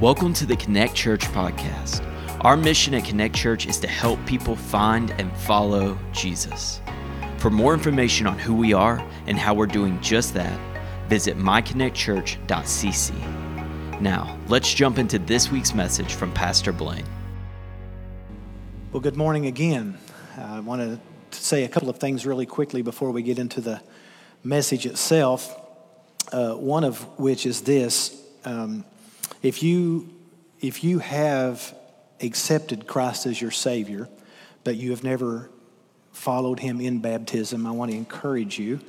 Welcome to the Connect Church podcast. Our mission at Connect Church is to help people find and follow Jesus. For more information on who we are and how we're doing just that, visit myconnectchurch.cc. Now, let's jump into this week's message from Pastor Blaine. Well, good morning again. I want to say a couple of things really quickly before we get into the message itself. Uh, one of which is this um, if you, if you have accepted Christ as your Savior, but you have never followed Him in baptism, I want to encourage you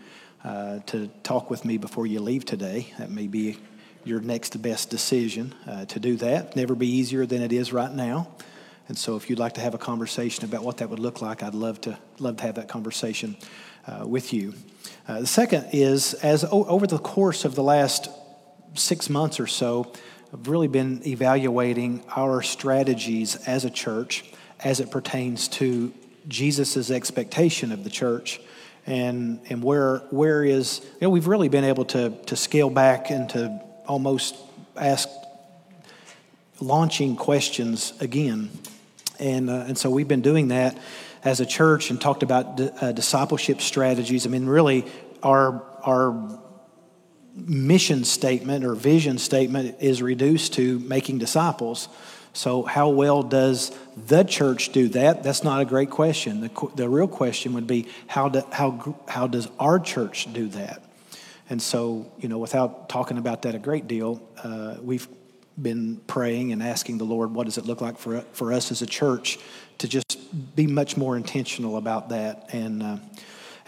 uh, to talk with me before you leave today. That may be your next best decision uh, to do that. Never be easier than it is right now. And so, if you'd like to have a conversation about what that would look like, I'd love to love to have that conversation uh, with you. Uh, the second is, as o- over the course of the last six months or so, I've really been evaluating our strategies as a church as it pertains to Jesus' expectation of the church and, and where, where is, you know, we've really been able to, to scale back and to almost ask launching questions again. And, uh, and so we've been doing that as a church and talked about uh, discipleship strategies. I mean, really, our, our mission statement or vision statement is reduced to making disciples. So, how well does the church do that? That's not a great question. The, the real question would be how, do, how, how does our church do that? And so, you know, without talking about that a great deal, uh, we've been praying and asking the Lord, what does it look like for, for us as a church to just be much more intentional about that? And uh,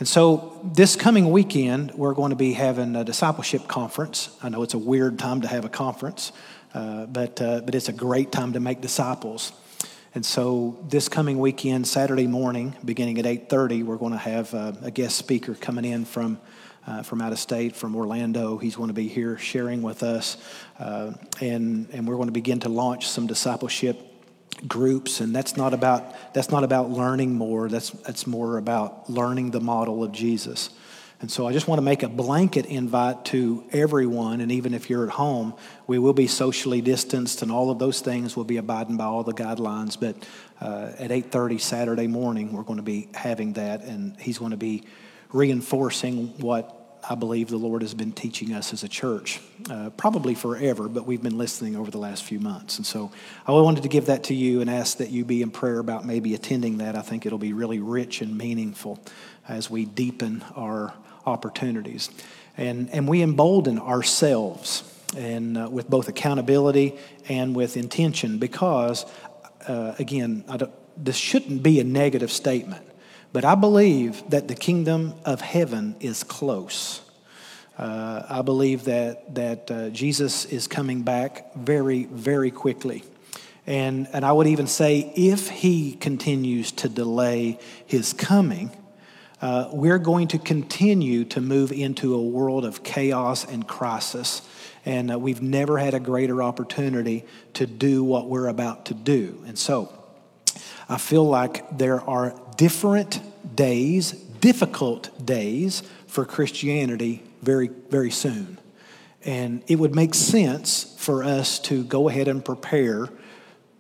and so, this coming weekend, we're going to be having a discipleship conference. I know it's a weird time to have a conference, uh, but, uh, but it's a great time to make disciples. And so, this coming weekend, Saturday morning, beginning at 8:30, we're going to have uh, a guest speaker coming in from uh, from out of state, from Orlando. He's going to be here sharing with us, uh, and and we're going to begin to launch some discipleship groups and that's not about that's not about learning more that's that's more about learning the model of jesus. And so i just want to make a blanket invite to everyone and even if you're at home we will be socially distanced and all of those things will be abiding by all the guidelines but uh, at 8.30 saturday morning we're going to be having that and he's going to be reinforcing what I believe the Lord has been teaching us as a church, uh, probably forever, but we've been listening over the last few months. And so I wanted to give that to you and ask that you be in prayer about maybe attending that. I think it'll be really rich and meaningful as we deepen our opportunities. And, and we embolden ourselves and uh, with both accountability and with intention because, uh, again, this shouldn't be a negative statement. But I believe that the kingdom of heaven is close. Uh, I believe that, that uh, Jesus is coming back very, very quickly. And, and I would even say, if he continues to delay his coming, uh, we're going to continue to move into a world of chaos and crisis. And uh, we've never had a greater opportunity to do what we're about to do. And so, I feel like there are different days, difficult days for Christianity very, very soon. And it would make sense for us to go ahead and prepare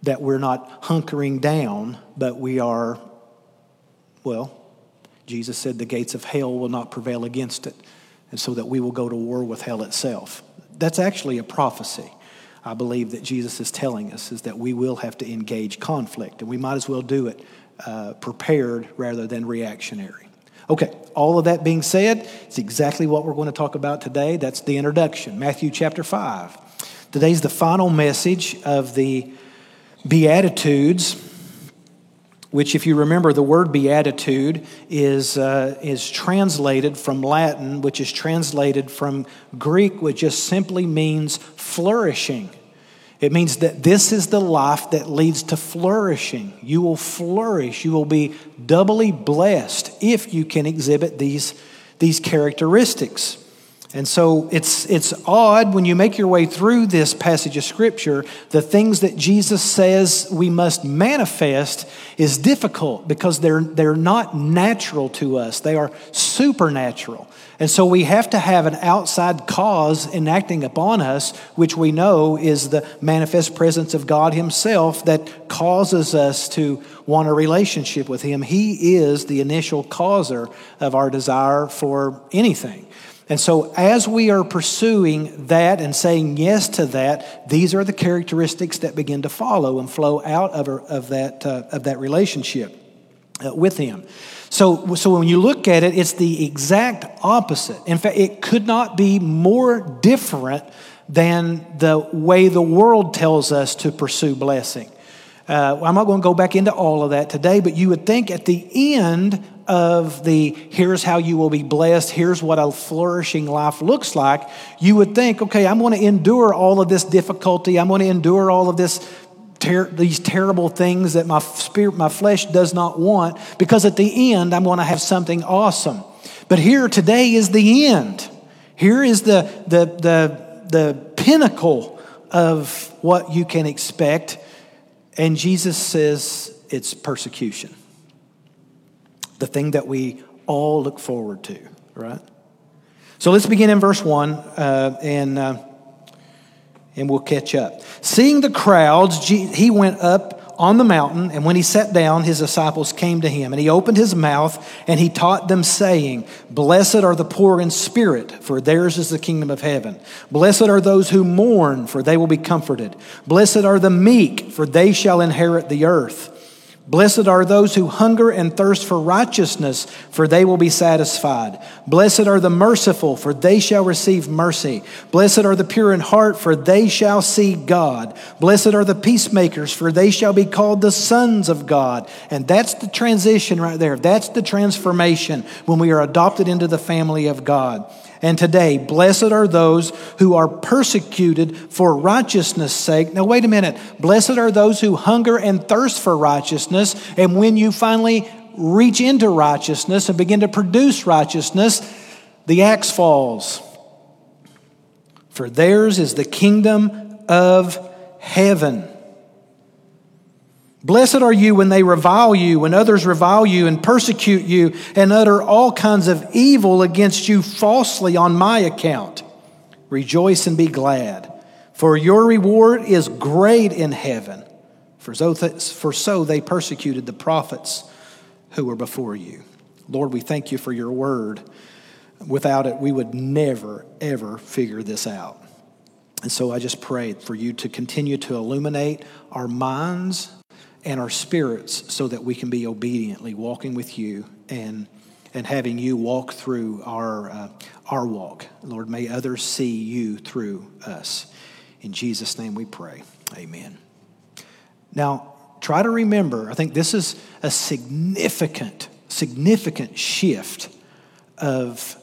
that we're not hunkering down, but we are, well, Jesus said the gates of hell will not prevail against it, and so that we will go to war with hell itself. That's actually a prophecy. I believe that Jesus is telling us is that we will have to engage conflict, and we might as well do it uh, prepared rather than reactionary. Okay, all of that being said, it's exactly what we're going to talk about today. That's the introduction, Matthew chapter 5. Today's the final message of the Beatitudes, which, if you remember, the word beatitude is, uh, is translated from Latin, which is translated from Greek, which just simply means flourishing. It means that this is the life that leads to flourishing. You will flourish. You will be doubly blessed if you can exhibit these, these characteristics. And so it's, it's odd when you make your way through this passage of Scripture, the things that Jesus says we must manifest is difficult because they're, they're not natural to us, they are supernatural. And so we have to have an outside cause enacting upon us, which we know is the manifest presence of God Himself that causes us to want a relationship with Him. He is the initial causer of our desire for anything. And so, as we are pursuing that and saying yes to that, these are the characteristics that begin to follow and flow out of, of, that, uh, of that relationship uh, with Him. So, so, when you look at it, it's the exact opposite. In fact, it could not be more different than the way the world tells us to pursue blessing. Uh, I'm not going to go back into all of that today, but you would think at the end of the here's how you will be blessed, here's what a flourishing life looks like, you would think, okay, I'm going to endure all of this difficulty, I'm going to endure all of this ter- these terrible things that my spirit, my flesh does not want, because at the end I'm going to have something awesome. But here today is the end. Here is the the the the pinnacle of what you can expect. And Jesus says it's persecution the thing that we all look forward to, right? So let's begin in verse 1 uh, and, uh, and we'll catch up. Seeing the crowds, he went up on the mountain, and when he sat down, his disciples came to him, and he opened his mouth and he taught them, saying, Blessed are the poor in spirit, for theirs is the kingdom of heaven. Blessed are those who mourn, for they will be comforted. Blessed are the meek, for they shall inherit the earth. Blessed are those who hunger and thirst for righteousness, for they will be satisfied. Blessed are the merciful, for they shall receive mercy. Blessed are the pure in heart, for they shall see God. Blessed are the peacemakers, for they shall be called the sons of God. And that's the transition right there. That's the transformation when we are adopted into the family of God. And today, blessed are those who are persecuted for righteousness' sake. Now, wait a minute. Blessed are those who hunger and thirst for righteousness. And when you finally reach into righteousness and begin to produce righteousness, the axe falls. For theirs is the kingdom of heaven. Blessed are you when they revile you, when others revile you and persecute you and utter all kinds of evil against you falsely on my account. Rejoice and be glad, for your reward is great in heaven. For so, they persecuted the prophets who were before you. Lord, we thank you for your word. Without it, we would never, ever figure this out. And so I just pray for you to continue to illuminate our minds and our spirits so that we can be obediently walking with you and, and having you walk through our, uh, our walk. Lord, may others see you through us. In Jesus' name we pray. Amen. Now, try to remember, I think this is a significant, significant shift of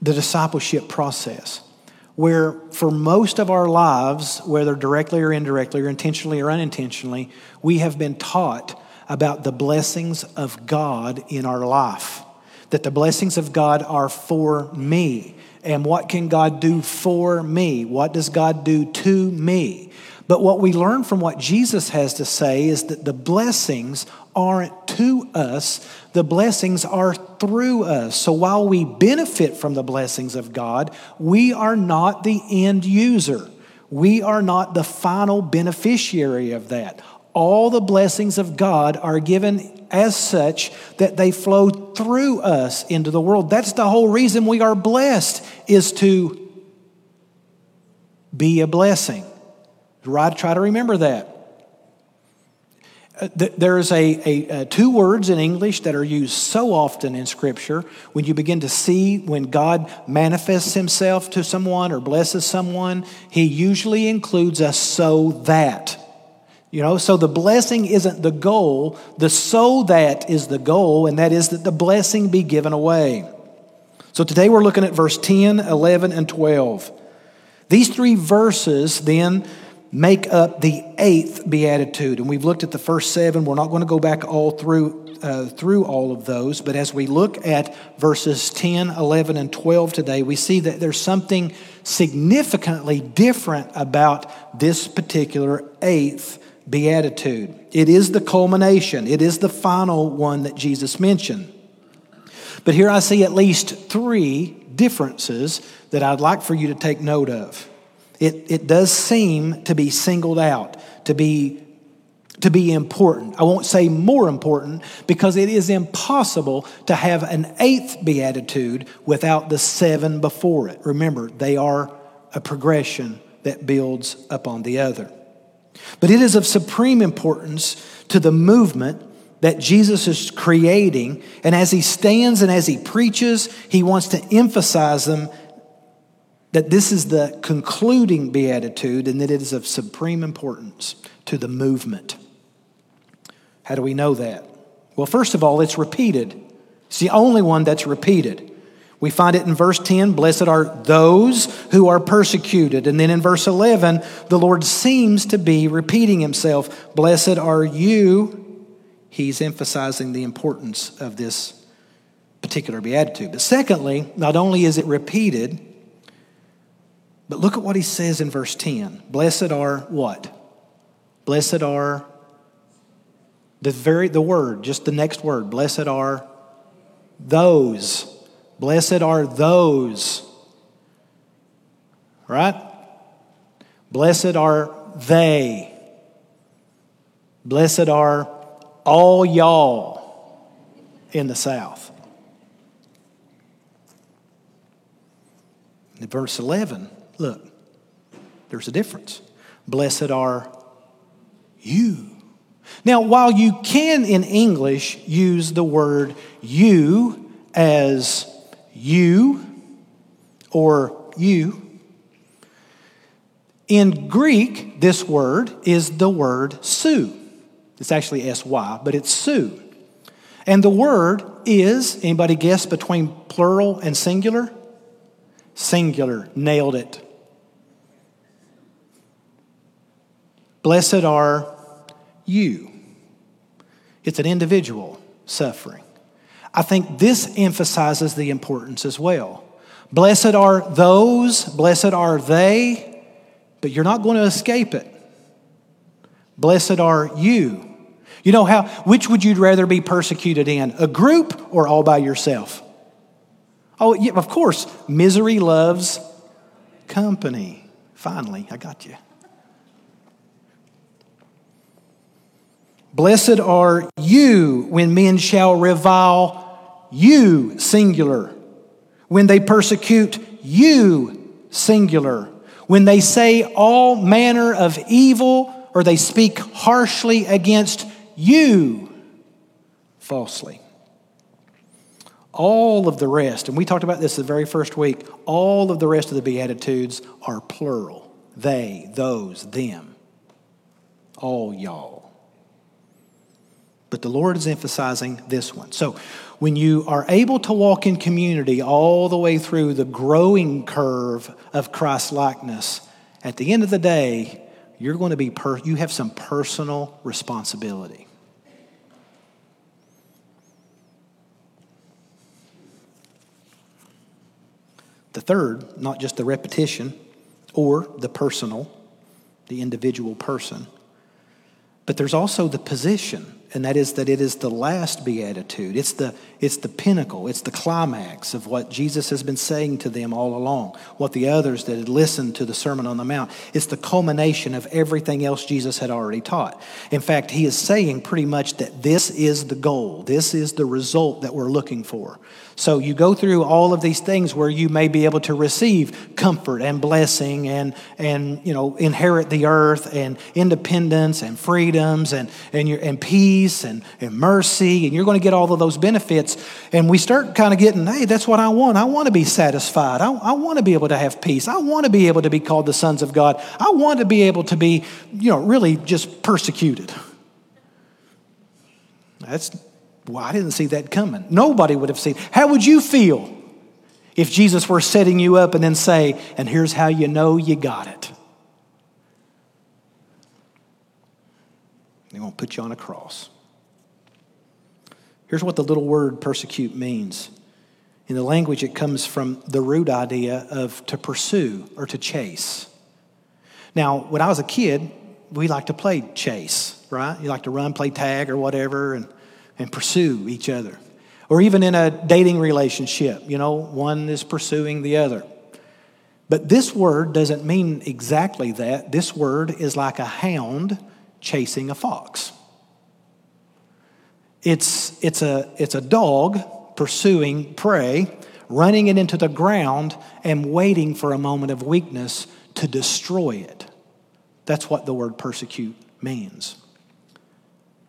the discipleship process where for most of our lives, whether directly or indirectly, or intentionally or unintentionally, we have been taught about the blessings of God in our life. That the blessings of God are for me. And what can God do for me? What does God do to me? But what we learn from what Jesus has to say is that the blessings aren't to us, the blessings are through us. So while we benefit from the blessings of God, we are not the end user. We are not the final beneficiary of that. All the blessings of God are given as such that they flow through us into the world. That's the whole reason we are blessed is to be a blessing. Try to remember that. Uh, there's a, a, a, two words in English that are used so often in Scripture. When you begin to see when God manifests Himself to someone or blesses someone, He usually includes a so that. You know, so the blessing isn't the goal, the so that is the goal, and that is that the blessing be given away. So today we're looking at verse 10, 11, and 12. These three verses then make up the eighth beatitude. And we've looked at the first seven. We're not going to go back all through. Uh, through all of those, but as we look at verses 10, 11, and 12 today, we see that there's something significantly different about this particular eighth beatitude. It is the culmination, it is the final one that Jesus mentioned. But here I see at least three differences that I'd like for you to take note of. It, it does seem to be singled out, to be, to be important. I won't say more important because it is impossible to have an eighth beatitude without the seven before it. Remember, they are a progression that builds upon the other. But it is of supreme importance to the movement that Jesus is creating. And as he stands and as he preaches, he wants to emphasize them that this is the concluding beatitude and that it is of supreme importance to the movement. How do we know that? Well, first of all, it's repeated. It's the only one that's repeated. We find it in verse 10 Blessed are those who are persecuted. And then in verse 11, the Lord seems to be repeating himself Blessed are you. He's emphasizing the importance of this particular beatitude. But secondly, not only is it repeated, but look at what he says in verse 10. Blessed are what? Blessed are the very the word, just the next word. Blessed are those. Blessed are those. Right? Blessed are they. Blessed are all y'all in the South. In verse 11, Look, there's a difference. Blessed are you. Now, while you can in English use the word you as you or you, in Greek, this word is the word su. It's actually sy, but it's su. And the word is, anybody guess between plural and singular? Singular, nailed it. Blessed are you. It's an individual suffering. I think this emphasizes the importance as well. Blessed are those, blessed are they, but you're not going to escape it. Blessed are you. You know how, which would you rather be persecuted in, a group or all by yourself? Oh, yeah, of course, misery loves company. Finally, I got you. Blessed are you when men shall revile you, singular. When they persecute you, singular. When they say all manner of evil or they speak harshly against you, falsely. All of the rest, and we talked about this the very first week, all of the rest of the Beatitudes are plural. They, those, them. All y'all. But the Lord is emphasizing this one. So when you are able to walk in community all the way through the growing curve of Christ likeness, at the end of the day, you're going to be per- you have some personal responsibility. The third, not just the repetition or the personal, the individual person, but there's also the position and that is that it is the last beatitude. It's the, it's the pinnacle, it's the climax of what Jesus has been saying to them all along, what the others that had listened to the Sermon on the Mount. It's the culmination of everything else Jesus had already taught. In fact, he is saying pretty much that this is the goal, this is the result that we're looking for. So you go through all of these things where you may be able to receive comfort and blessing and, and you know, inherit the earth and independence and freedoms and, and, your, and peace and, and mercy. And you're going to get all of those benefits. And we start kind of getting, hey, that's what I want. I want to be satisfied. I, I want to be able to have peace. I want to be able to be called the sons of God. I want to be able to be, you know, really just persecuted. That's well, I didn't see that coming. Nobody would have seen. How would you feel if Jesus were setting you up and then say, and here's how you know you got it? They're going to put you on a cross. Here's what the little word persecute means. In the language, it comes from the root idea of to pursue or to chase. Now, when I was a kid, we liked to play chase, right? You like to run, play tag or whatever, and, and pursue each other. Or even in a dating relationship, you know, one is pursuing the other. But this word doesn't mean exactly that. This word is like a hound chasing a fox. It's, it's, a, it's a dog pursuing prey, running it into the ground, and waiting for a moment of weakness to destroy it. That's what the word persecute means.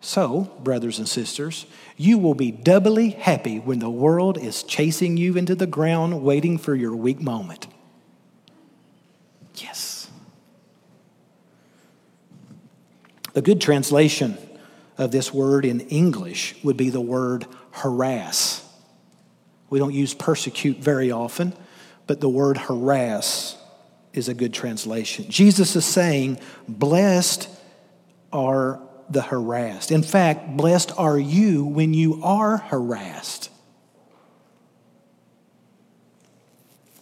So, brothers and sisters, you will be doubly happy when the world is chasing you into the ground, waiting for your weak moment. Yes. A good translation of this word in English would be the word harass. We don't use persecute very often, but the word harass is a good translation. Jesus is saying, Blessed are the harassed. In fact, blessed are you when you are harassed.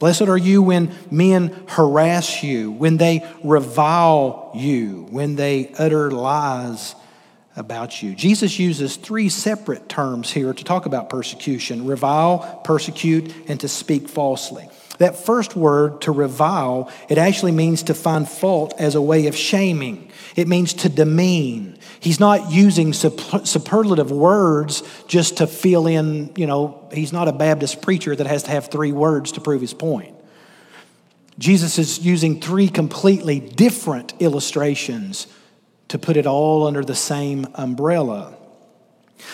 Blessed are you when men harass you, when they revile you, when they utter lies about you. Jesus uses three separate terms here to talk about persecution revile, persecute, and to speak falsely. That first word, to revile, it actually means to find fault as a way of shaming. It means to demean. He's not using superlative words just to fill in, you know, he's not a Baptist preacher that has to have three words to prove his point. Jesus is using three completely different illustrations to put it all under the same umbrella.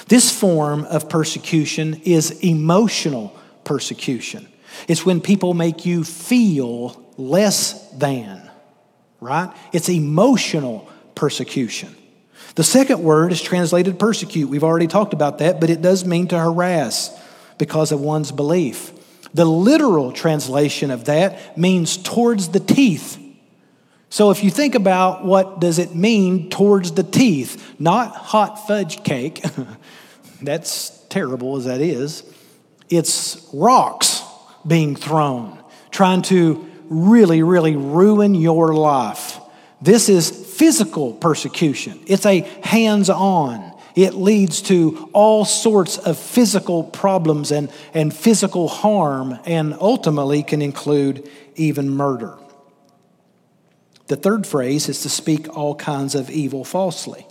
This form of persecution is emotional persecution. It's when people make you feel less than, right? It's emotional persecution. The second word is translated persecute. We've already talked about that, but it does mean to harass because of one's belief. The literal translation of that means towards the teeth. So if you think about what does it mean towards the teeth, not hot fudge cake. That's terrible as that is. It's rocks being thrown, trying to really, really ruin your life. This is physical persecution, it's a hands on. It leads to all sorts of physical problems and, and physical harm, and ultimately can include even murder. The third phrase is to speak all kinds of evil falsely.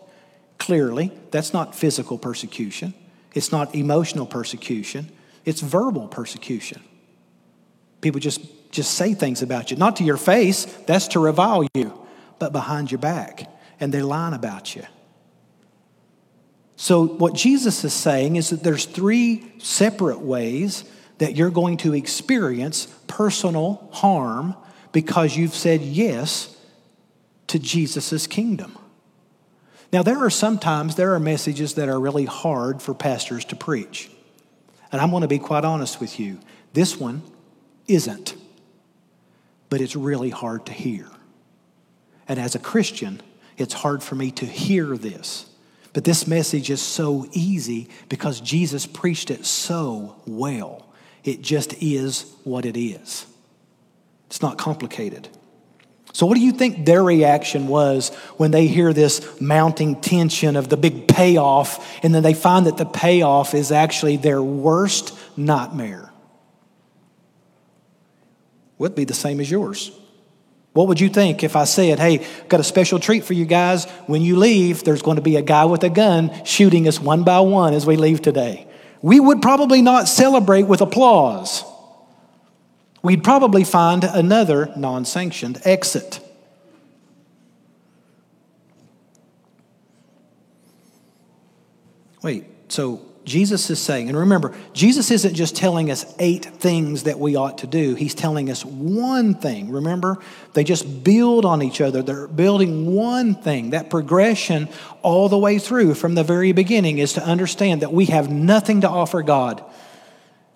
Clearly, that's not physical persecution, it's not emotional persecution, it's verbal persecution. People just, just say things about you. Not to your face, that's to revile you, but behind your back. And they're lying about you. So, what Jesus is saying is that there's three separate ways that you're going to experience personal harm because you've said yes to Jesus' kingdom. Now, there are sometimes there are messages that are really hard for pastors to preach. And I'm going to be quite honest with you. This one isn't, but it's really hard to hear. And as a Christian, it's hard for me to hear this. But this message is so easy because Jesus preached it so well. It just is what it is. It's not complicated. So, what do you think their reaction was when they hear this mounting tension of the big payoff, and then they find that the payoff is actually their worst nightmare? Would be the same as yours. What would you think if I said, hey, got a special treat for you guys? When you leave, there's going to be a guy with a gun shooting us one by one as we leave today? We would probably not celebrate with applause. We'd probably find another non sanctioned exit. Wait, so Jesus is saying, and remember, Jesus isn't just telling us eight things that we ought to do. He's telling us one thing. Remember, they just build on each other. They're building one thing. That progression all the way through from the very beginning is to understand that we have nothing to offer God.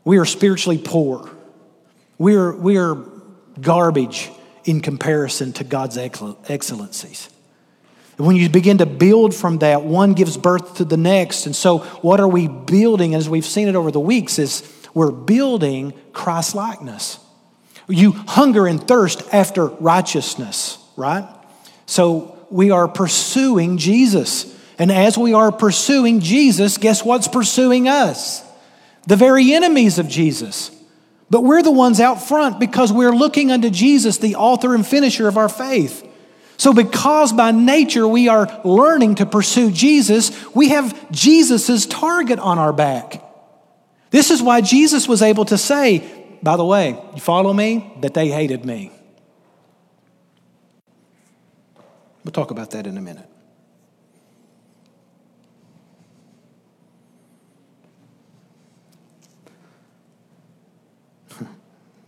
We are spiritually poor. We are, we are garbage in comparison to God's excellencies. When you begin to build from that, one gives birth to the next. And so, what are we building? As we've seen it over the weeks, is we're building Christ likeness. You hunger and thirst after righteousness, right? So, we are pursuing Jesus. And as we are pursuing Jesus, guess what's pursuing us? The very enemies of Jesus. But we're the ones out front because we're looking unto Jesus, the author and finisher of our faith. So, because by nature we are learning to pursue Jesus, we have Jesus' target on our back. This is why Jesus was able to say, by the way, you follow me? That they hated me. We'll talk about that in a minute.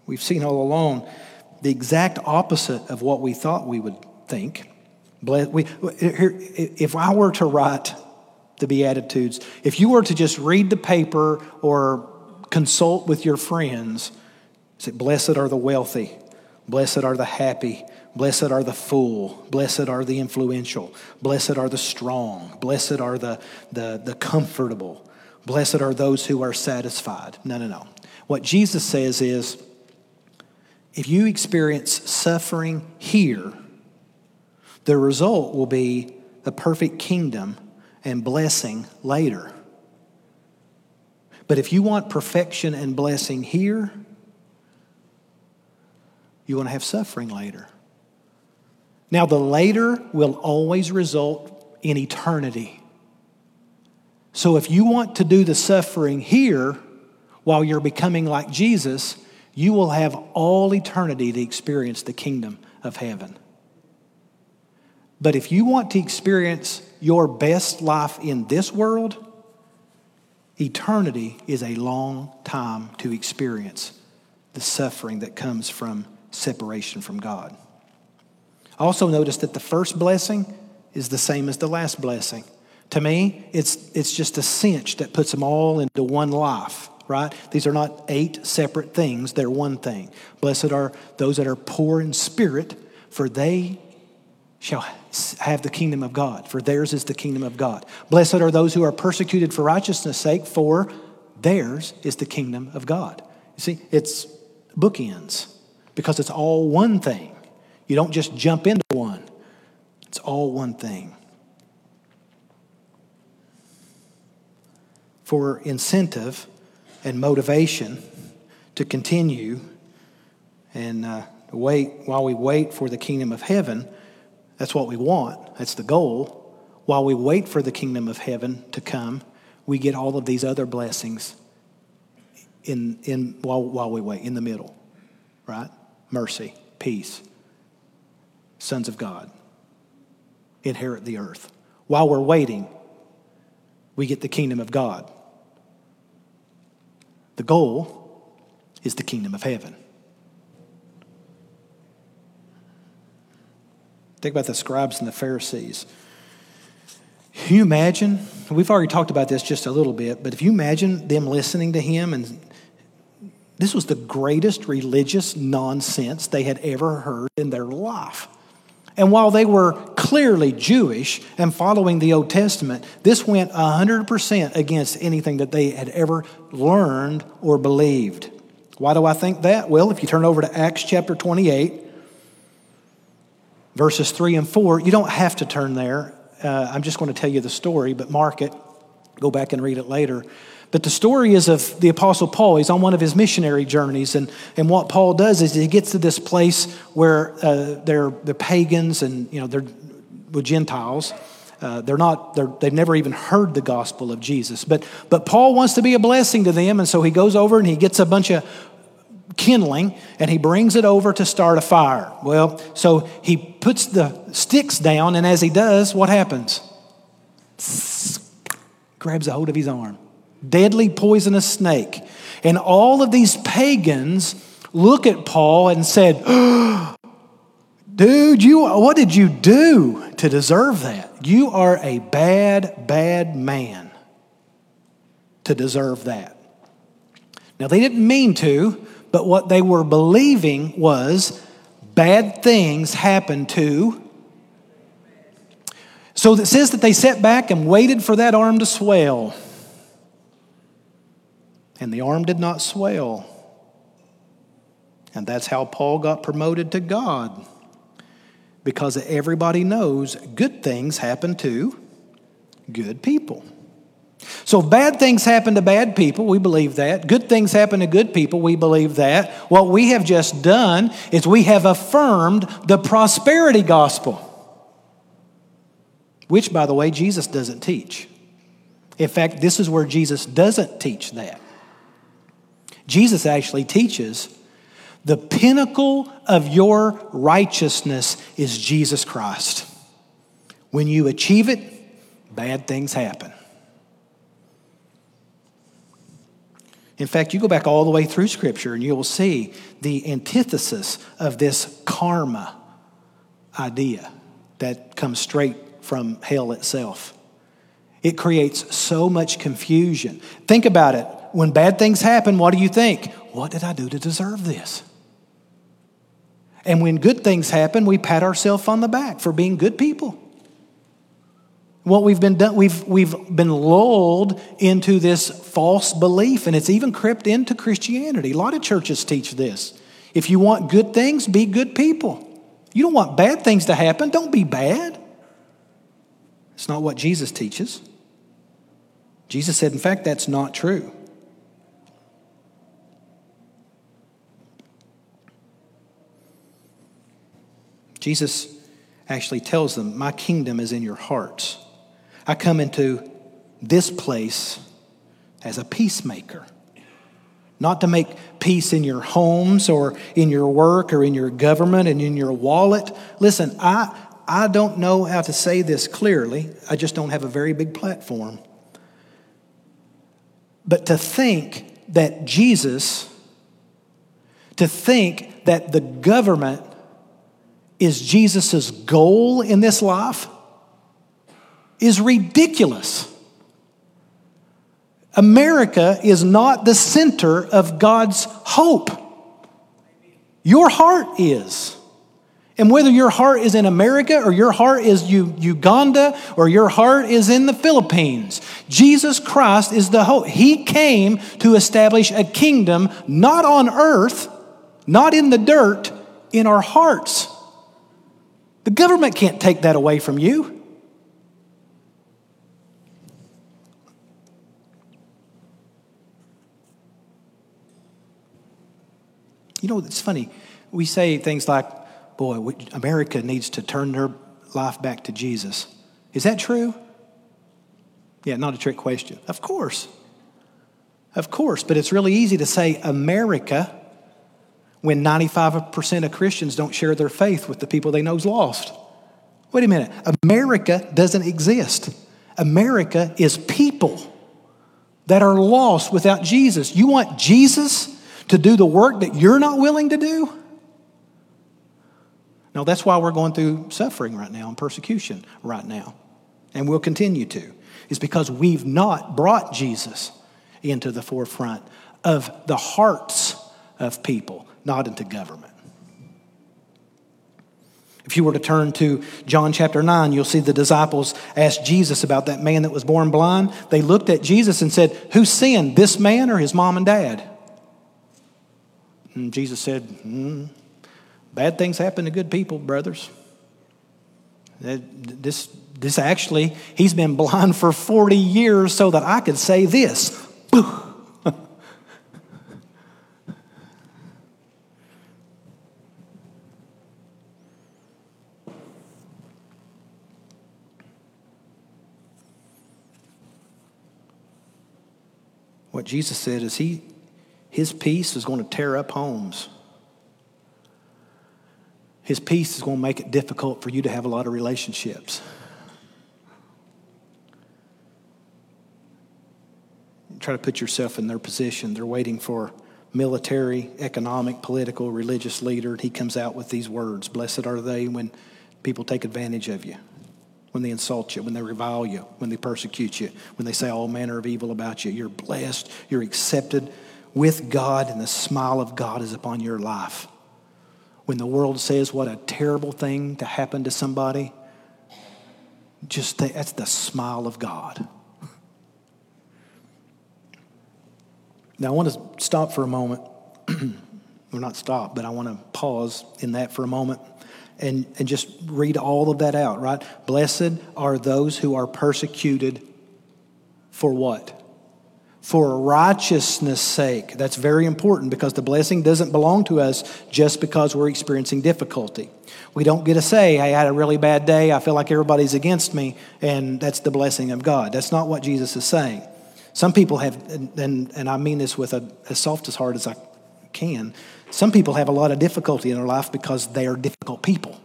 We've seen all along the exact opposite of what we thought we would think. If I were to write the Beatitudes, if you were to just read the paper or consult with your friends, say, Blessed are the wealthy, blessed are the happy, blessed are the full, blessed are the influential, blessed are the strong, blessed are the, the, the comfortable, blessed are those who are satisfied. No, no, no. What Jesus says is, if you experience suffering here, the result will be the perfect kingdom and blessing later. But if you want perfection and blessing here, you want to have suffering later. Now, the later will always result in eternity. So, if you want to do the suffering here while you're becoming like Jesus, you will have all eternity to experience the kingdom of heaven. But if you want to experience your best life in this world, eternity is a long time to experience the suffering that comes from separation from God. Also, notice that the first blessing is the same as the last blessing. To me, it's, it's just a cinch that puts them all into one life right? These are not eight separate things, they're one thing. Blessed are those that are poor in spirit, for they shall have the kingdom of God, for theirs is the kingdom of God. Blessed are those who are persecuted for righteousness' sake, for theirs is the kingdom of God. You see, it's bookends because it's all one thing. You don't just jump into one, it's all one thing. For incentive, and motivation to continue and uh, wait while we wait for the kingdom of heaven. That's what we want, that's the goal. While we wait for the kingdom of heaven to come, we get all of these other blessings in, in, while, while we wait, in the middle, right? Mercy, peace, sons of God, inherit the earth. While we're waiting, we get the kingdom of God. The goal is the kingdom of heaven. Think about the scribes and the Pharisees. Can you imagine? We've already talked about this just a little bit, but if you imagine them listening to him, and this was the greatest religious nonsense they had ever heard in their life. And while they were clearly Jewish and following the Old Testament, this went 100% against anything that they had ever learned or believed. Why do I think that? Well, if you turn over to Acts chapter 28, verses 3 and 4, you don't have to turn there. Uh, I'm just going to tell you the story, but mark it. Go back and read it later. But the story is of the Apostle Paul. He's on one of his missionary journeys. And, and what Paul does is he gets to this place where uh, they're, they're pagans and, you know, they're with Gentiles. Uh, they're not, they're, they've never even heard the gospel of Jesus. But, but Paul wants to be a blessing to them. And so he goes over and he gets a bunch of kindling and he brings it over to start a fire. Well, so he puts the sticks down. And as he does, what happens? Grabs a hold of his arm deadly poisonous snake. And all of these pagans look at Paul and said, Dude, you, what did you do to deserve that? You are a bad, bad man to deserve that. Now, they didn't mean to, but what they were believing was bad things happen to So it says that they sat back and waited for that arm to swell. And the arm did not swell. And that's how Paul got promoted to God. Because everybody knows good things happen to good people. So bad things happen to bad people, we believe that. Good things happen to good people, we believe that. What we have just done is we have affirmed the prosperity gospel, which, by the way, Jesus doesn't teach. In fact, this is where Jesus doesn't teach that. Jesus actually teaches the pinnacle of your righteousness is Jesus Christ. When you achieve it, bad things happen. In fact, you go back all the way through Scripture and you will see the antithesis of this karma idea that comes straight from hell itself. It creates so much confusion. Think about it. When bad things happen, what do you think? What did I do to deserve this? And when good things happen, we pat ourselves on the back for being good people. What we've been done, we've, we've been lulled into this false belief, and it's even crept into Christianity. A lot of churches teach this. If you want good things, be good people. You don't want bad things to happen, don't be bad. It's not what Jesus teaches. Jesus said, in fact, that's not true. Jesus actually tells them, My kingdom is in your hearts. I come into this place as a peacemaker. Not to make peace in your homes or in your work or in your government and in your wallet. Listen, I, I don't know how to say this clearly. I just don't have a very big platform. But to think that Jesus, to think that the government is Jesus' goal in this life, is ridiculous. America is not the center of God's hope. Your heart is. And whether your heart is in America or your heart is Uganda or your heart is in the Philippines, Jesus Christ is the hope. He came to establish a kingdom not on earth, not in the dirt, in our hearts. The government can't take that away from you. You know, it's funny. We say things like, boy, America needs to turn their life back to Jesus. Is that true? Yeah, not a trick question. Of course. Of course. But it's really easy to say America when 95% of Christians don't share their faith with the people they know is lost. Wait a minute. America doesn't exist. America is people that are lost without Jesus. You want Jesus to do the work that you're not willing to do? No, that's why we're going through suffering right now and persecution right now. And we'll continue to. Is because we've not brought Jesus into the forefront of the hearts of people, not into government. If you were to turn to John chapter 9, you'll see the disciples asked Jesus about that man that was born blind. They looked at Jesus and said, Who sinned, this man or his mom and dad? And Jesus said, mm, Bad things happen to good people, brothers. This, this actually, he's been blind for 40 years so that I could say this. What Jesus said is he his peace is going to tear up homes. His peace is going to make it difficult for you to have a lot of relationships. Try to put yourself in their position. They're waiting for military, economic, political, religious leader. And he comes out with these words Blessed are they when people take advantage of you, when they insult you, when they revile you, when they persecute you, when they say all manner of evil about you. You're blessed, you're accepted with God and the smile of God is upon your life. When the world says what a terrible thing to happen to somebody, just think, that's the smile of God. Now, I want to stop for a moment. well, not stop, but I want to pause in that for a moment and, and just read all of that out, right? Blessed are those who are persecuted for what? For righteousness' sake. That's very important because the blessing doesn't belong to us just because we're experiencing difficulty. We don't get to say, I had a really bad day, I feel like everybody's against me, and that's the blessing of God. That's not what Jesus is saying. Some people have, and, and I mean this with a, as soft as heart as I can, some people have a lot of difficulty in their life because they are difficult people,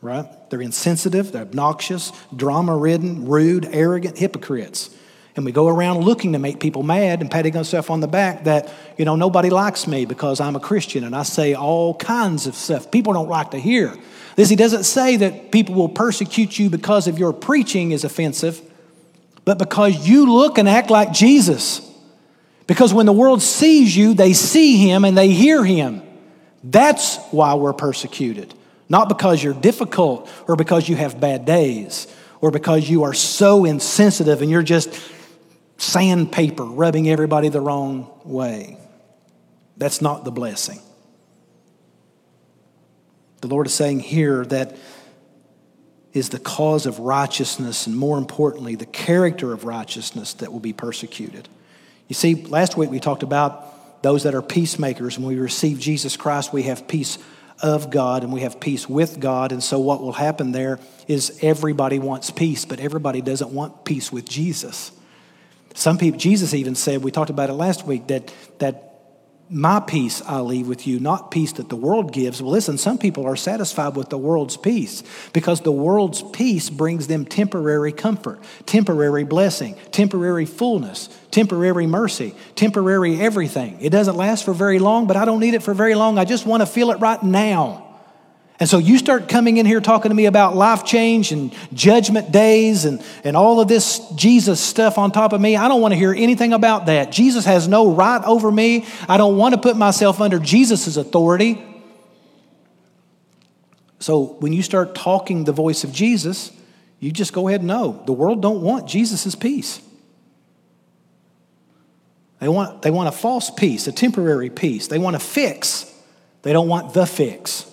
right? They're insensitive, they're obnoxious, drama ridden, rude, arrogant hypocrites. And we go around looking to make people mad and patting ourselves on the back that, you know, nobody likes me because I'm a Christian and I say all kinds of stuff people don't like to hear. This, he doesn't say that people will persecute you because of your preaching is offensive but because you look and act like Jesus. Because when the world sees you, they see him and they hear him. That's why we're persecuted. Not because you're difficult or because you have bad days or because you are so insensitive and you're just sandpaper rubbing everybody the wrong way. That's not the blessing. The Lord is saying here that is the cause of righteousness, and more importantly, the character of righteousness that will be persecuted. You see, last week we talked about those that are peacemakers. When we receive Jesus Christ, we have peace of God and we have peace with God. And so, what will happen there is everybody wants peace, but everybody doesn't want peace with Jesus. Some people, Jesus even said, we talked about it last week, that, that my peace I leave with you, not peace that the world gives. Well, listen, some people are satisfied with the world's peace because the world's peace brings them temporary comfort, temporary blessing, temporary fullness, temporary mercy, temporary everything. It doesn't last for very long, but I don't need it for very long. I just want to feel it right now. And so you start coming in here talking to me about life change and judgment days and, and all of this Jesus stuff on top of me. I don't want to hear anything about that. Jesus has no right over me. I don't want to put myself under Jesus' authority. So when you start talking the voice of Jesus, you just go ahead and know the world don't want Jesus' peace. They want, they want a false peace, a temporary peace. They want a fix. They don't want the fix.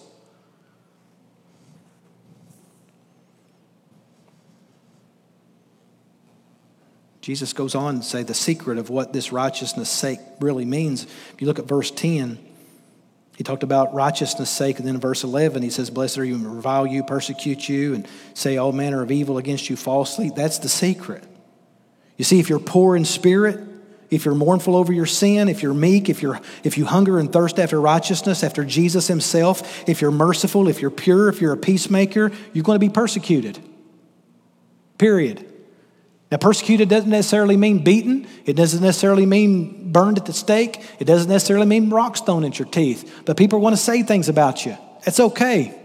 Jesus goes on to say the secret of what this righteousness sake really means. If you look at verse 10, he talked about righteousness' sake, and then in verse 11, he says, Blessed are you and revile you, persecute you, and say all manner of evil against you falsely. That's the secret. You see, if you're poor in spirit, if you're mournful over your sin, if you're meek, if, you're, if you hunger and thirst after righteousness, after Jesus himself, if you're merciful, if you're pure, if you're a peacemaker, you're going to be persecuted. Period. Now, persecuted doesn't necessarily mean beaten. It doesn't necessarily mean burned at the stake. It doesn't necessarily mean rock thrown at your teeth. But people want to say things about you. It's okay.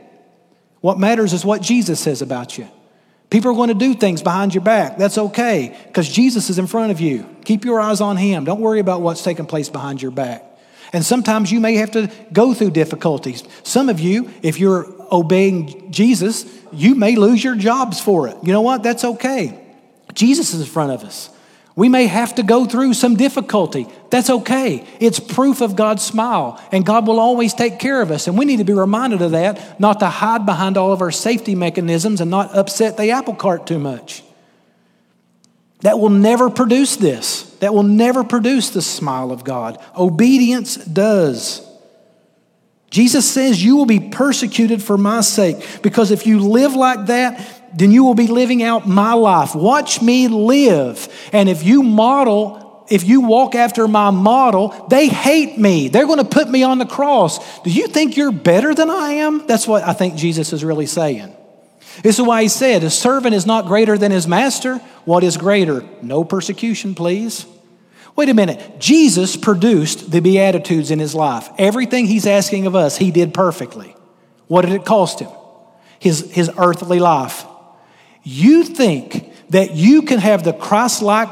What matters is what Jesus says about you. People are going to do things behind your back. That's okay because Jesus is in front of you. Keep your eyes on Him. Don't worry about what's taking place behind your back. And sometimes you may have to go through difficulties. Some of you, if you're obeying Jesus, you may lose your jobs for it. You know what? That's okay. Jesus is in front of us. We may have to go through some difficulty. That's okay. It's proof of God's smile, and God will always take care of us. And we need to be reminded of that, not to hide behind all of our safety mechanisms and not upset the apple cart too much. That will never produce this. That will never produce the smile of God. Obedience does. Jesus says, You will be persecuted for my sake, because if you live like that, then you will be living out my life. Watch me live. And if you model, if you walk after my model, they hate me. They're going to put me on the cross. Do you think you're better than I am? That's what I think Jesus is really saying. This is why he said, A servant is not greater than his master. What is greater? No persecution, please. Wait a minute. Jesus produced the Beatitudes in his life. Everything he's asking of us, he did perfectly. What did it cost him? His, his earthly life. You think that you can have the Christ like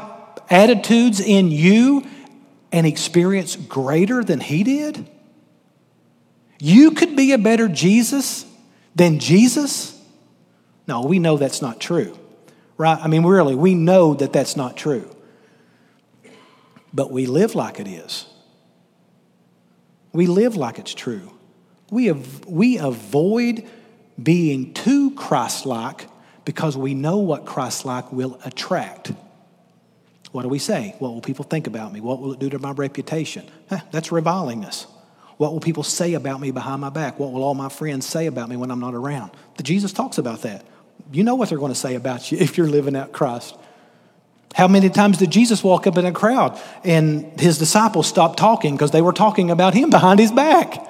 attitudes in you and experience greater than he did? You could be a better Jesus than Jesus? No, we know that's not true, right? I mean, really, we know that that's not true. But we live like it is. We live like it's true. We, av- we avoid being too Christ like because we know what Christ like will attract. What do we say? What will people think about me? What will it do to my reputation? Huh, that's revilingness. What will people say about me behind my back? What will all my friends say about me when I'm not around? The Jesus talks about that. You know what they're going to say about you if you're living out Christ. How many times did Jesus walk up in a crowd and his disciples stopped talking because they were talking about him behind his back?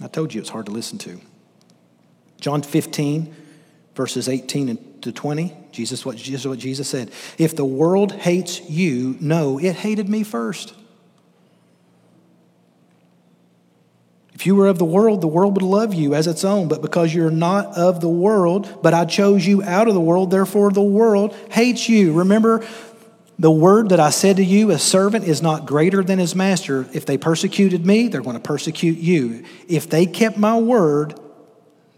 I told you it's hard to listen to. John 15, verses 18 to 20, Jesus what, Jesus, what Jesus said. If the world hates you, know it hated me first. If you were of the world, the world would love you as its own. But because you're not of the world, but I chose you out of the world, therefore the world hates you. Remember the word that I said to you, a servant is not greater than his master. If they persecuted me, they're going to persecute you. If they kept my word,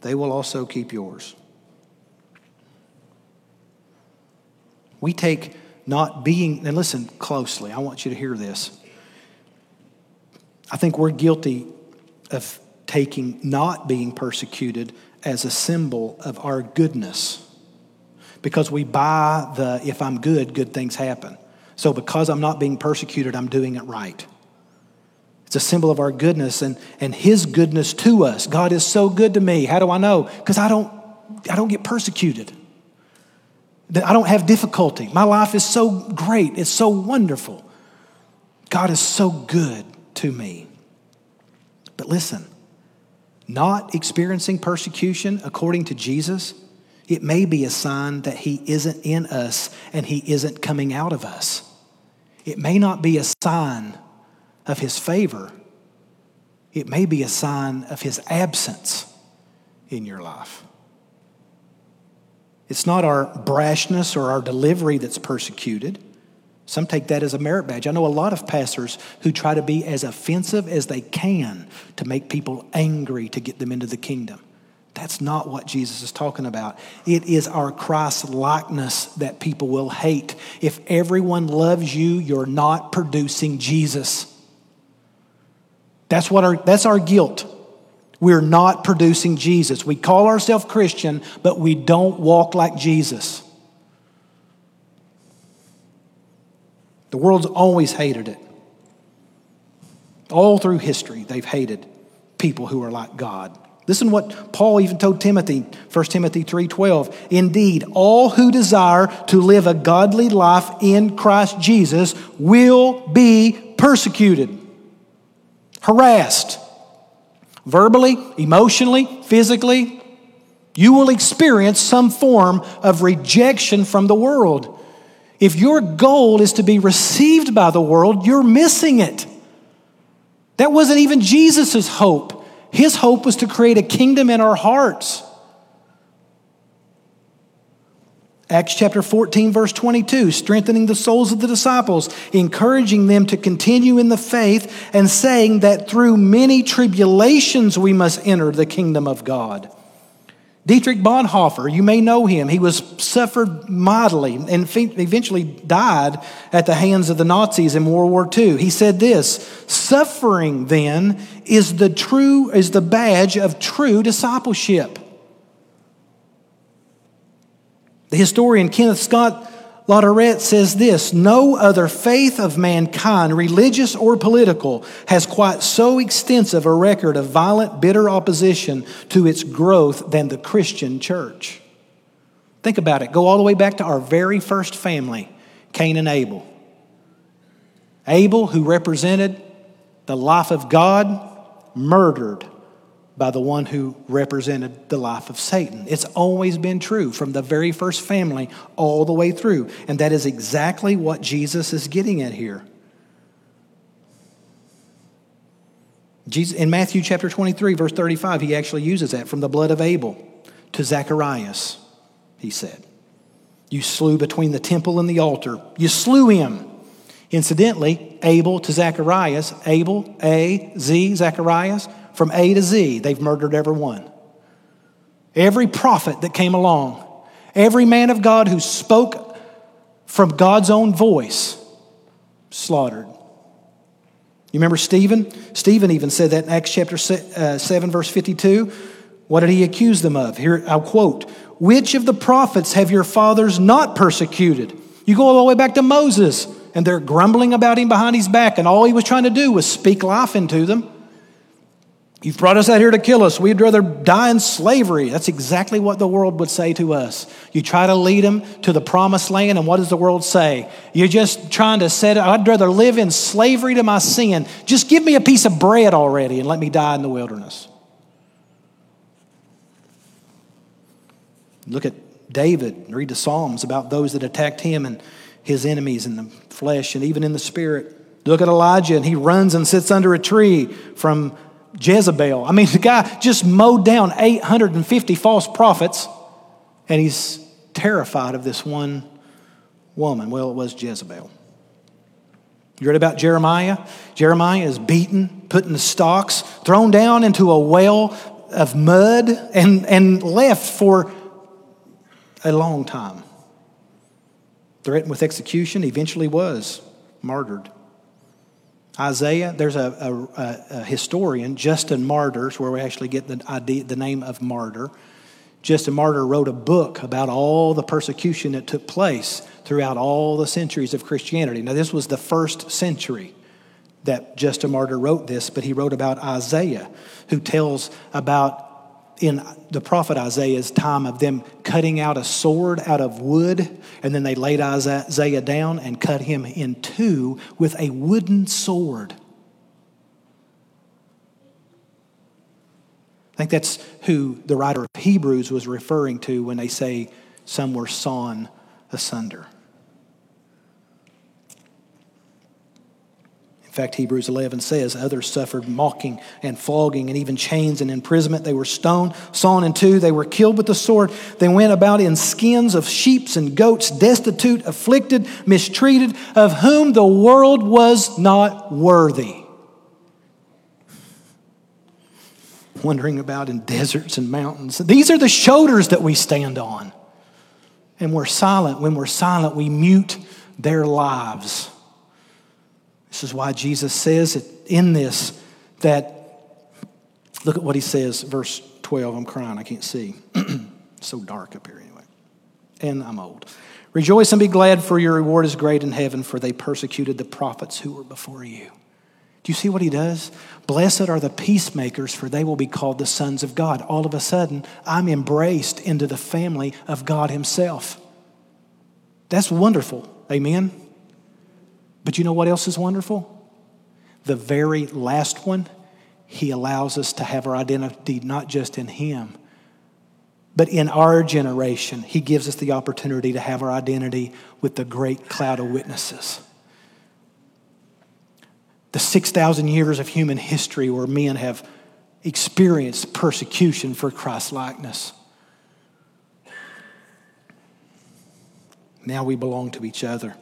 they will also keep yours. We take not being, and listen closely, I want you to hear this. I think we're guilty of taking not being persecuted as a symbol of our goodness because we buy the if I'm good, good things happen. So because I'm not being persecuted, I'm doing it right. It's a symbol of our goodness and, and his goodness to us. God is so good to me. How do I know? Because I don't I don't get persecuted. I don't have difficulty. My life is so great. It's so wonderful. God is so good to me. But listen, not experiencing persecution according to Jesus, it may be a sign that He isn't in us and He isn't coming out of us. It may not be a sign of His favor, it may be a sign of His absence in your life. It's not our brashness or our delivery that's persecuted. Some take that as a merit badge. I know a lot of pastors who try to be as offensive as they can to make people angry to get them into the kingdom. That's not what Jesus is talking about. It is our Christ likeness that people will hate. If everyone loves you, you're not producing Jesus. That's, what our, that's our guilt. We're not producing Jesus. We call ourselves Christian, but we don't walk like Jesus. The world's always hated it. All through history, they've hated people who are like God. Listen what Paul even told Timothy, 1 Timothy 3:12. Indeed, all who desire to live a godly life in Christ Jesus will be persecuted, harassed, verbally, emotionally, physically. You will experience some form of rejection from the world. If your goal is to be received by the world, you're missing it. That wasn't even Jesus' hope. His hope was to create a kingdom in our hearts. Acts chapter 14, verse 22, strengthening the souls of the disciples, encouraging them to continue in the faith, and saying that through many tribulations we must enter the kingdom of God. Dietrich Bonhoeffer, you may know him. He was suffered mightily and eventually died at the hands of the Nazis in World War II. He said this, suffering then is the true is the badge of true discipleship. The historian Kenneth Scott Latourette says this No other faith of mankind, religious or political, has quite so extensive a record of violent, bitter opposition to its growth than the Christian church. Think about it. Go all the way back to our very first family, Cain and Abel. Abel, who represented the life of God, murdered by the one who represented the life of Satan. It's always been true from the very first family all the way through. And that is exactly what Jesus is getting at here. Jesus, in Matthew chapter 23, verse 35, he actually uses that from the blood of Abel to Zacharias, he said. You slew between the temple and the altar. You slew him. Incidentally, Abel to Zacharias, Abel, A, Z, Zacharias, from A to Z, they've murdered every one. Every prophet that came along, every man of God who spoke from God's own voice, slaughtered. You remember Stephen? Stephen even said that in Acts chapter uh, 7, verse 52. What did he accuse them of? Here, I'll quote Which of the prophets have your fathers not persecuted? You go all the way back to Moses, and they're grumbling about him behind his back, and all he was trying to do was speak life into them. You've brought us out here to kill us. We'd rather die in slavery. That's exactly what the world would say to us. You try to lead them to the promised land, and what does the world say? You're just trying to set I'd rather live in slavery to my sin. Just give me a piece of bread already and let me die in the wilderness. Look at David, and read the Psalms about those that attacked him and his enemies in the flesh and even in the spirit. Look at Elijah, and he runs and sits under a tree from Jezebel. I mean, the guy just mowed down 850 false prophets, and he's terrified of this one woman. Well, it was Jezebel. You read about Jeremiah? Jeremiah is beaten, put in the stocks, thrown down into a well of mud, and, and left for a long time. Threatened with execution, eventually was martyred. Isaiah, there's a, a, a, historian, Justin Martyrs, where we actually get the, idea, the name of martyr. Justin Martyr wrote a book about all the persecution that took place throughout all the centuries of Christianity. Now, this was the first century that Justin Martyr wrote this, but he wrote about Isaiah, who tells about in the prophet Isaiah's time of them cutting out a sword out of wood, and then they laid Isaiah down and cut him in two with a wooden sword. I think that's who the writer of Hebrews was referring to when they say some were sawn asunder. Fact, Hebrews 11 says others suffered mocking and flogging and even chains and imprisonment. They were stoned, sawn in two. They were killed with the sword. They went about in skins of sheep and goats, destitute, afflicted, mistreated, of whom the world was not worthy. Wandering about in deserts and mountains. These are the shoulders that we stand on. And we're silent. When we're silent, we mute their lives. This is why Jesus says it in this that, look at what he says, verse 12. I'm crying, I can't see. so dark up here anyway. And I'm old. Rejoice and be glad, for your reward is great in heaven, for they persecuted the prophets who were before you. Do you see what he does? Blessed are the peacemakers, for they will be called the sons of God. All of a sudden, I'm embraced into the family of God Himself. That's wonderful. Amen. But you know what else is wonderful? The very last one, He allows us to have our identity not just in Him, but in our generation. He gives us the opportunity to have our identity with the great cloud of witnesses. The 6,000 years of human history where men have experienced persecution for Christ likeness. Now we belong to each other.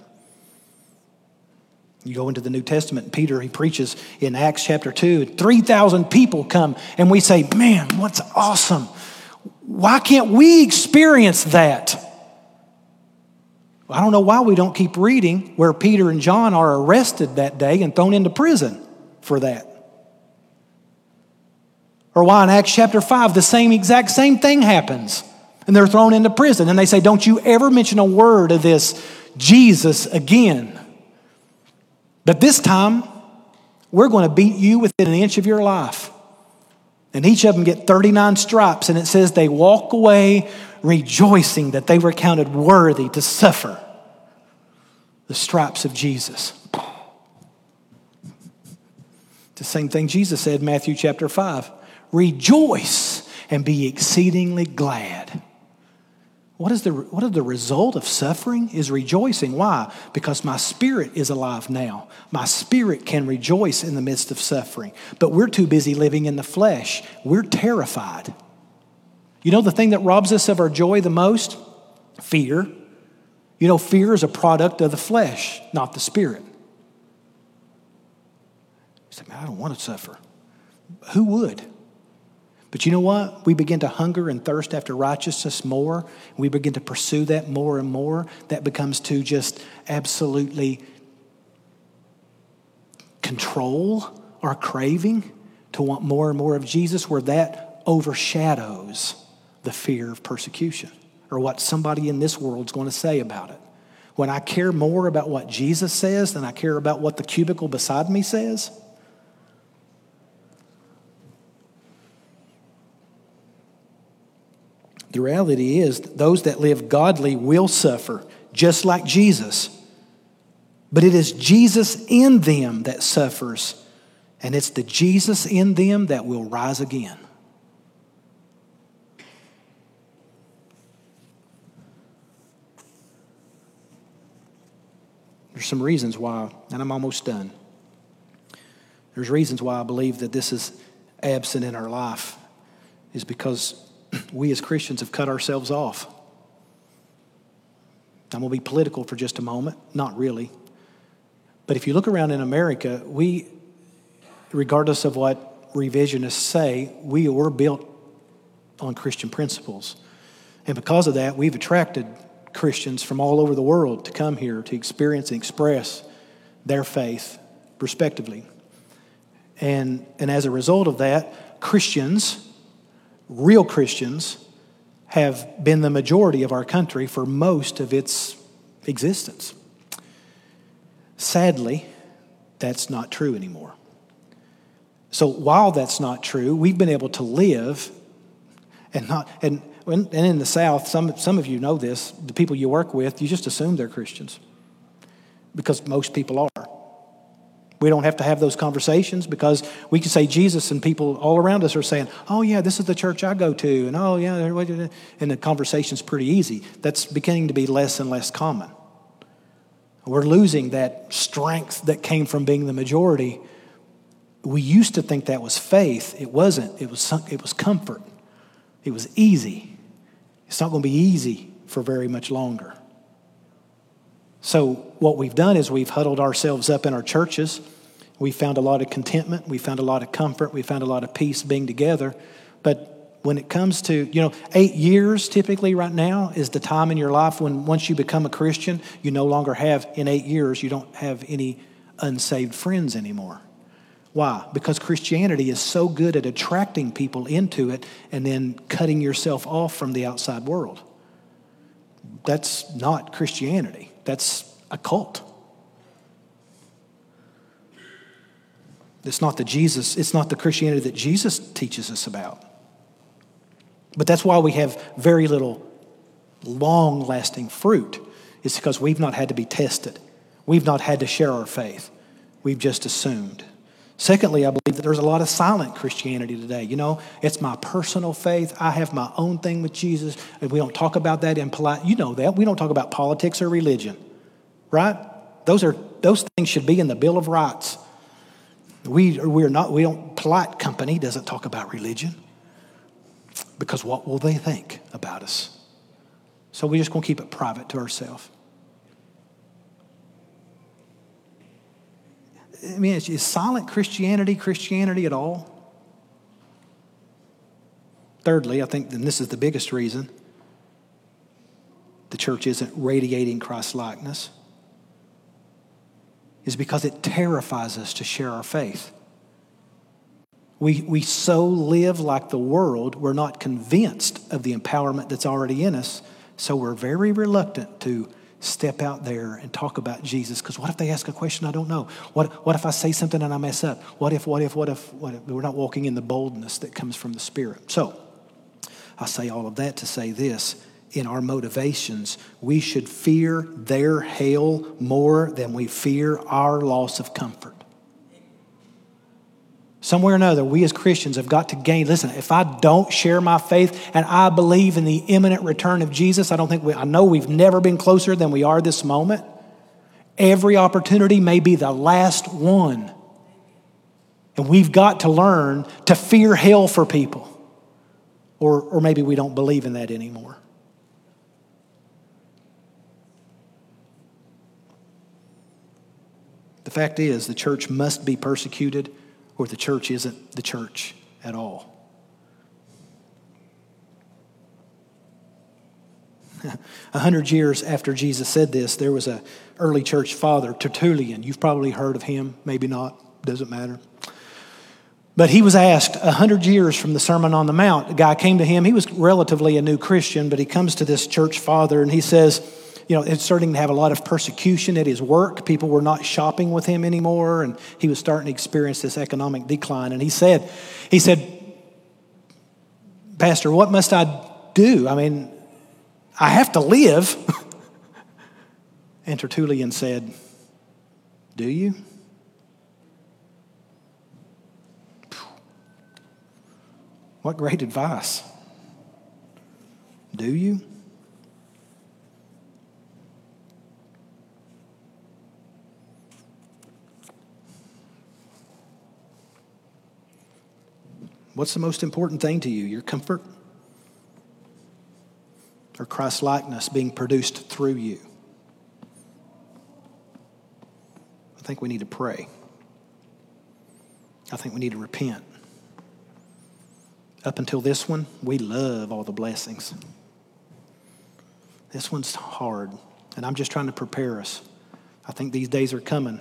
You go into the New Testament, Peter, he preaches in Acts chapter 2, 3,000 people come, and we say, Man, what's awesome? Why can't we experience that? I don't know why we don't keep reading where Peter and John are arrested that day and thrown into prison for that. Or why in Acts chapter 5, the same exact same thing happens and they're thrown into prison and they say, Don't you ever mention a word of this Jesus again. But this time, we're going to beat you within an inch of your life. And each of them get 39 stripes, and it says they walk away rejoicing that they were counted worthy to suffer the stripes of Jesus. The same thing Jesus said in Matthew chapter 5 Rejoice and be exceedingly glad. What is, the, what is the result of suffering? Is rejoicing. Why? Because my spirit is alive now. My spirit can rejoice in the midst of suffering. But we're too busy living in the flesh. We're terrified. You know the thing that robs us of our joy the most? Fear. You know, fear is a product of the flesh, not the spirit. You say, man, I don't want to suffer. Who would? But you know what? We begin to hunger and thirst after righteousness more. We begin to pursue that more and more. That becomes to just absolutely control our craving to want more and more of Jesus, where that overshadows the fear of persecution or what somebody in this world is going to say about it. When I care more about what Jesus says than I care about what the cubicle beside me says, The reality is, those that live godly will suffer, just like Jesus. But it is Jesus in them that suffers, and it's the Jesus in them that will rise again. There's some reasons why, and I'm almost done. There's reasons why I believe that this is absent in our life, is because we as Christians have cut ourselves off. I'm going to be political for just a moment. Not really. But if you look around in America, we, regardless of what revisionists say, we were built on Christian principles. And because of that, we've attracted Christians from all over the world to come here to experience and express their faith, respectively. And, and as a result of that, Christians real Christians have been the majority of our country for most of its existence. Sadly, that's not true anymore. So while that's not true, we've been able to live and not and and in the South, some some of you know this, the people you work with, you just assume they're Christians. Because most people are. We don't have to have those conversations because we can say Jesus, and people all around us are saying, Oh, yeah, this is the church I go to. And oh, yeah, and the conversation's pretty easy. That's beginning to be less and less common. We're losing that strength that came from being the majority. We used to think that was faith. It wasn't, it was, it was comfort, it was easy. It's not going to be easy for very much longer. So, what we've done is we've huddled ourselves up in our churches. We found a lot of contentment. We found a lot of comfort. We found a lot of peace being together. But when it comes to, you know, eight years typically right now is the time in your life when once you become a Christian, you no longer have, in eight years, you don't have any unsaved friends anymore. Why? Because Christianity is so good at attracting people into it and then cutting yourself off from the outside world. That's not Christianity. That's a cult. It's not the Jesus, it's not the Christianity that Jesus teaches us about. But that's why we have very little long lasting fruit. It's because we've not had to be tested. We've not had to share our faith. We've just assumed. Secondly, I believe that there's a lot of silent Christianity today. You know, it's my personal faith. I have my own thing with Jesus. And we don't talk about that in polite. You know that. We don't talk about politics or religion, right? Those are those things should be in the Bill of Rights. We we're not. We don't. Polite company doesn't talk about religion because what will they think about us? So we're just to keep it private to ourselves. I mean, is, silent Christianity Christianity at all? Thirdly, I think, and this is the biggest reason, the church isn't radiating Christ likeness, is because it terrifies us to share our faith. We, we so live like the world, we're not convinced of the empowerment that's already in us, so we're very reluctant to step out there and talk about Jesus. Because what if they ask a question I don't know? What, what if I say something and I mess up? What if, what if, what if, what if? We're not walking in the boldness that comes from the Spirit. So, I say all of that to say this in our motivations, we should fear their hell more than we fear our loss of comfort. Somewhere or another, we as Christians have got to gain. Listen, if I don't share my faith and I believe in the imminent return of Jesus, I don't think we, I know we've never been closer than we are this moment. Every opportunity may be the last one. And we've got to learn to fear hell for people. Or, or maybe we don't believe in that anymore. The fact is, the church must be persecuted or the church isn't the church at all. A hundred years after Jesus said this, there was a early church father, Tertullian. You've probably heard of him, maybe not, doesn't matter. But he was asked a hundred years from the Sermon on the Mount. A guy came to him. He was relatively a new Christian, but he comes to this church father and he says, you know, it's starting to have a lot of persecution at his work. People were not shopping with him anymore, and he was starting to experience this economic decline. And he said, he said, Pastor, what must I do? I mean, I have to live. and Tertullian said, Do you? What great advice. Do you? What's the most important thing to you? Your comfort? Or Christ likeness being produced through you? I think we need to pray. I think we need to repent. Up until this one, we love all the blessings. This one's hard, and I'm just trying to prepare us. I think these days are coming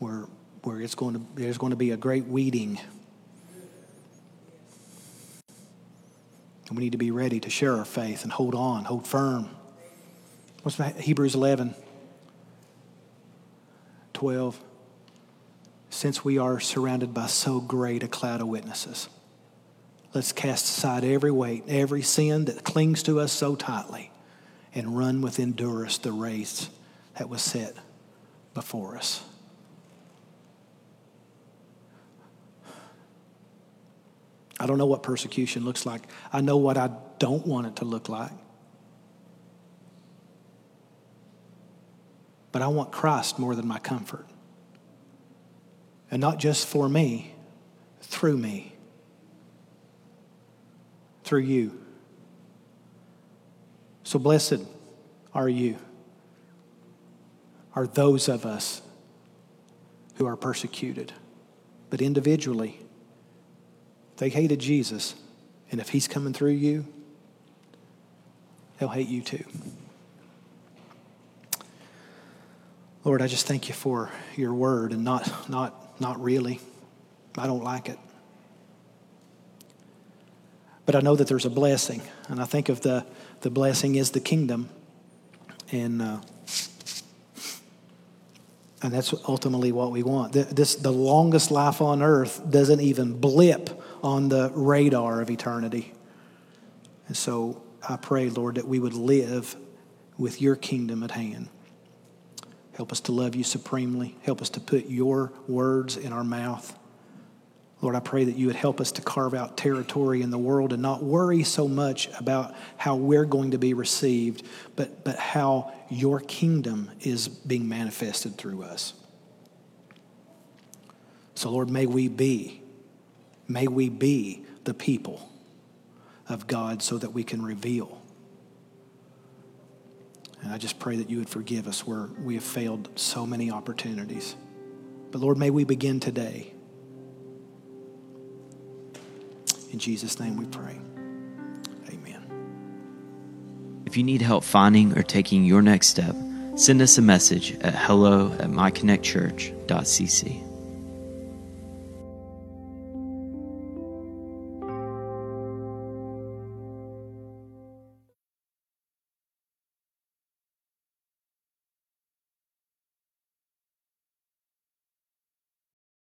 where, where it's going to, there's going to be a great weeding And we need to be ready to share our faith and hold on, hold firm. What's that? Hebrews 11, 12? Since we are surrounded by so great a cloud of witnesses, let's cast aside every weight, every sin that clings to us so tightly, and run with endurance the race that was set before us. I don't know what persecution looks like. I know what I don't want it to look like. But I want Christ more than my comfort. And not just for me, through me, through you. So blessed are you, are those of us who are persecuted. But individually, they hated Jesus, and if he's coming through you, they'll hate you too. Lord, I just thank you for your word and not, not, not really. I don't like it. But I know that there's a blessing, and I think of the, the blessing is the kingdom. And, uh, and that's ultimately what we want. This, the longest life on earth doesn't even blip on the radar of eternity. And so I pray, Lord, that we would live with your kingdom at hand. Help us to love you supremely. Help us to put your words in our mouth. Lord, I pray that you would help us to carve out territory in the world and not worry so much about how we're going to be received, but, but how your kingdom is being manifested through us. So, Lord, may we be May we be the people of God so that we can reveal. And I just pray that you would forgive us where we have failed so many opportunities. But Lord, may we begin today. In Jesus' name we pray. Amen. If you need help finding or taking your next step, send us a message at hello at myconnectchurch.cc.